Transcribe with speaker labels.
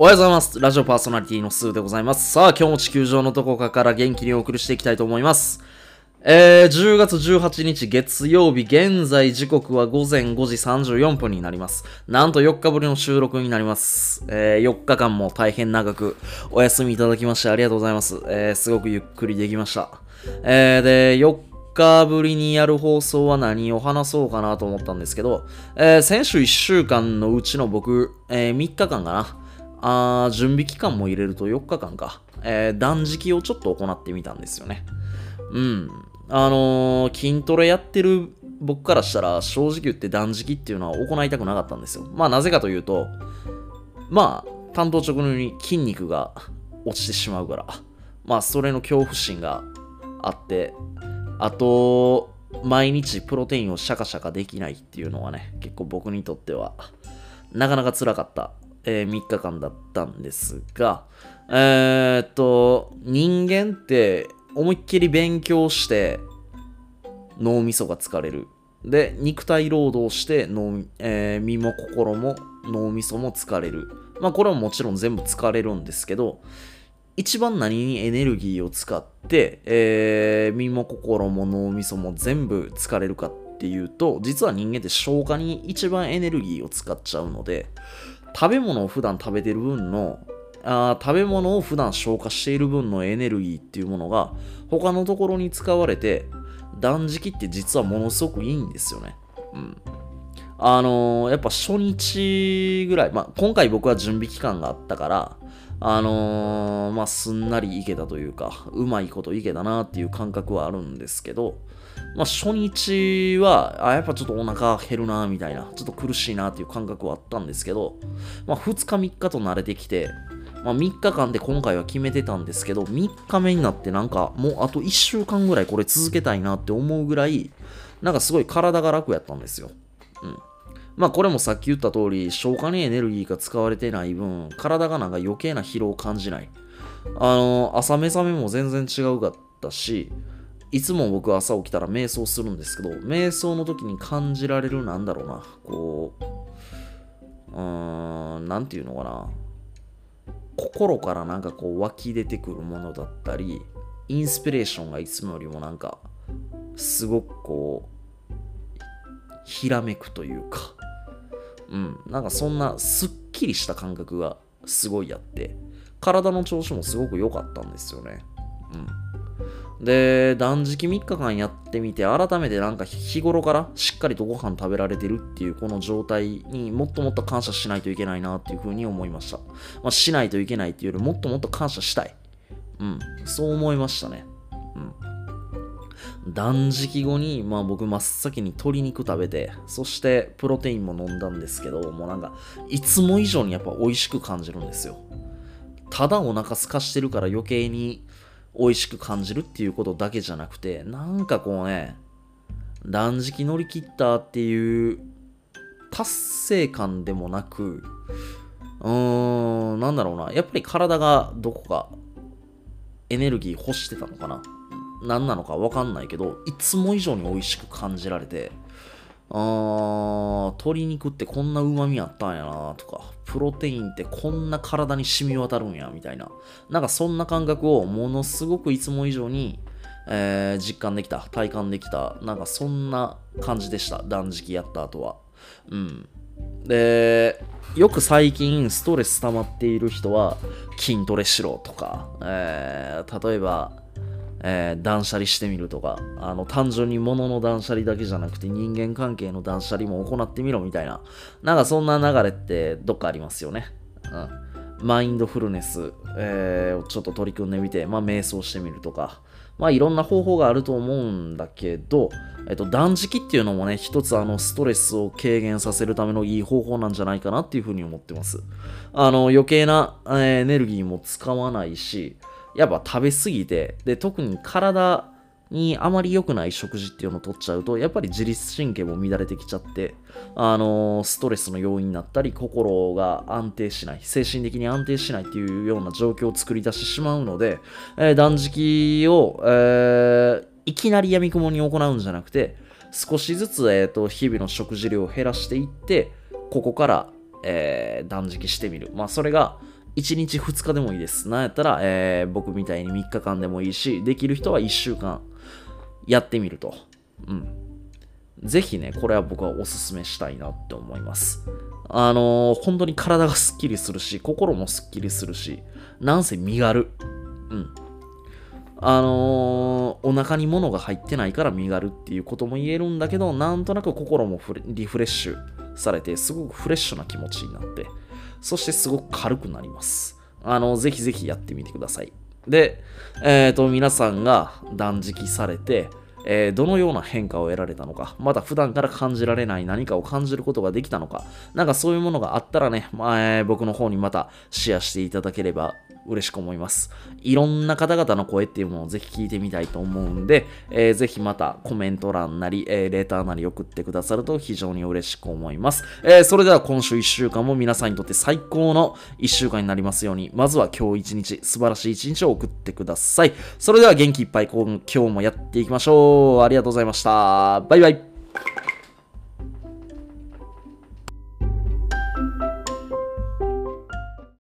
Speaker 1: おはようございます。ラジオパーソナリティのスーでございます。さあ、今日も地球上のどこかから元気にお送りしていきたいと思います。えー、10月18日月曜日、現在時刻は午前5時34分になります。なんと4日ぶりの収録になります。えー、4日間も大変長くお休みいただきましてありがとうございます。えー、すごくゆっくりできました。えー、で、4日ぶりにやる放送は何を話そうかなと思ったんですけど、えー、先週1週間のうちの僕、えー、3日間かな。あ準備期間も入れると4日間か。えー断食をちょっと行ってみたんですよね。うん。あのー筋トレやってる僕からしたら正直言って断食っていうのは行いたくなかったんですよ。まあなぜかというと、まあ担当直入に筋肉が落ちてしまうから、まあそれの恐怖心があって、あと、毎日プロテインをシャカシャカできないっていうのはね、結構僕にとっては、なかなか辛かった、え3日間だったんですが、えーっと、人間って思いっきり勉強して脳みそが疲れる。で、肉体労働して脳、えー身も心も脳みそも疲れる。まあこれはもちろん全部疲れるんですけど、一番何にエネルギーを使って、えー身も心も脳みそも全部疲れるかっていうと、実は人間って消化に一番エネルギーを使っちゃうので、食べ物を普段食べてる分のあ食べ物を普段消化している分のエネルギーっていうものが他のところに使われて断食って実はものすごくいいんですよね。うん。あのーやっぱ初日ぐらい、まあ、今回僕は準備期間があったから、あのーまあ、すんなりいけたというか、うまいこといけたなっていう感覚はあるんですけど、まあ、初日は、あ、やっぱちょっとお腹減るなみたいな、ちょっと苦しいなっていう感覚はあったんですけど、まあ、2日3日と慣れてきて、まあ、3日間で今回は決めてたんですけど、3日目になってなんかもうあと1週間ぐらいこれ続けたいなって思うぐらい、なんかすごい体が楽やったんですよ。うん。まあこれもさっき言った通り、消化にエネルギーが使われてない分、体がなんか余計な疲労を感じない。あの、朝目覚めも全然違うかったし、いつも僕朝起きたら瞑想するんですけど、瞑想の時に感じられるなんだろうな、こう、うーん、なんていうのかな。心からなんかこう湧き出てくるものだったり、インスピレーションがいつもよりもなんか、すごくこう、ひらめくというか、うん、なんかそんなすっきりした感覚がすごいあって、体の調子もすごく良かったんですよね。うん。で、断食3日間やってみて、改めてなんか日頃からしっかりとご飯食べられてるっていうこの状態にもっともっと感謝しないといけないなっていうふうに思いました。まあ、しないといけないっていうよりもっともっと感謝したい。うん。そう思いましたね。うん。断食後に、まあ僕真っ先に鶏肉食べて、そしてプロテインも飲んだんですけど、もうなんか、いつも以上にやっぱ美味しく感じるんですよ。ただお腹空かしてるから余計に美味しく感じるっていうことだけじゃなくて、なんかこうね、断食乗り切ったっていう達成感でもなく、うーん、なんだろうな、やっぱり体がどこかエネルギー欲してたのかな。何なのかわかんないけど、いつも以上に美味しく感じられて、あー鶏肉ってこんな旨味あったんやなとか、プロテインってこんな体に染み渡るんやみたいな、なんかそんな感覚をものすごくいつも以上に、えー実感できた、体感できた、なんかそんな感じでした、断食やった後は。うん。で、よく最近ストレス溜まっている人は筋トレしろとか、えー例えば、えー断捨離してみるとか、あの、単純に物の断捨離だけじゃなくて人間関係の断捨離も行ってみろみたいな、なんかそんな流れってどっかありますよね。うん。マインドフルネス、えーをちょっと取り組んでみて、まあ瞑想してみるとか、まあいろんな方法があると思うんだけど、えっと、断食っていうのもね、一つあの、ストレスを軽減させるためのいい方法なんじゃないかなっていうふうに思ってます。あの、余計な、えーエネルギーも使わないし、やっぱ食べ過ぎて、で、特に体にあまり良くない食事っていうのを取っちゃうと、やっぱり自律神経も乱れてきちゃって、あのストレスの要因になったり、心が安定しない、精神的に安定しないっていうような状況を作り出してしまうので、えー断食を、えーいきなり闇雲に行うんじゃなくて、少しずつ、えー、と日々の食事量を減らしていって、ここから、えー断食してみる。まあ、それが1日2日でもいいです。なんやったら、えー僕みたいに3日間でもいいし、できる人は1週間やってみると。うん。ぜひね、これは僕はおすすめしたいなって思います。あのー本当に体がスッキリするし、心もスッキリするし、なんせ身軽。うん。あのーお腹に物が入ってないから身軽っていうことも言えるんだけど、なんとなく心もリフレッシュされて、すごくフレッシュな気持ちになって、そしてすごく軽くなります。あの、ぜひぜひやってみてください。で、えっ、と、皆さんが断食されて、えーどのような変化を得られたのか、また普段から感じられない何かを感じることができたのか、なんかそういうものがあったらね、まあえー僕の方にまたシェアしていただければ嬉しく思います。いろんな方々の声っていうものをぜひ聞いてみたいと思うんで、えーぜひまたコメント欄なり、えーレターなり送ってくださると非常に嬉しく思います。えーそれでは今週1週間も皆さんにとって最高の1週間になりますように、まずは今日1日、素晴らしい1日を送ってください。それでは元気いっぱい今日もやっていきましょう。ありがとうございました。バイバイ。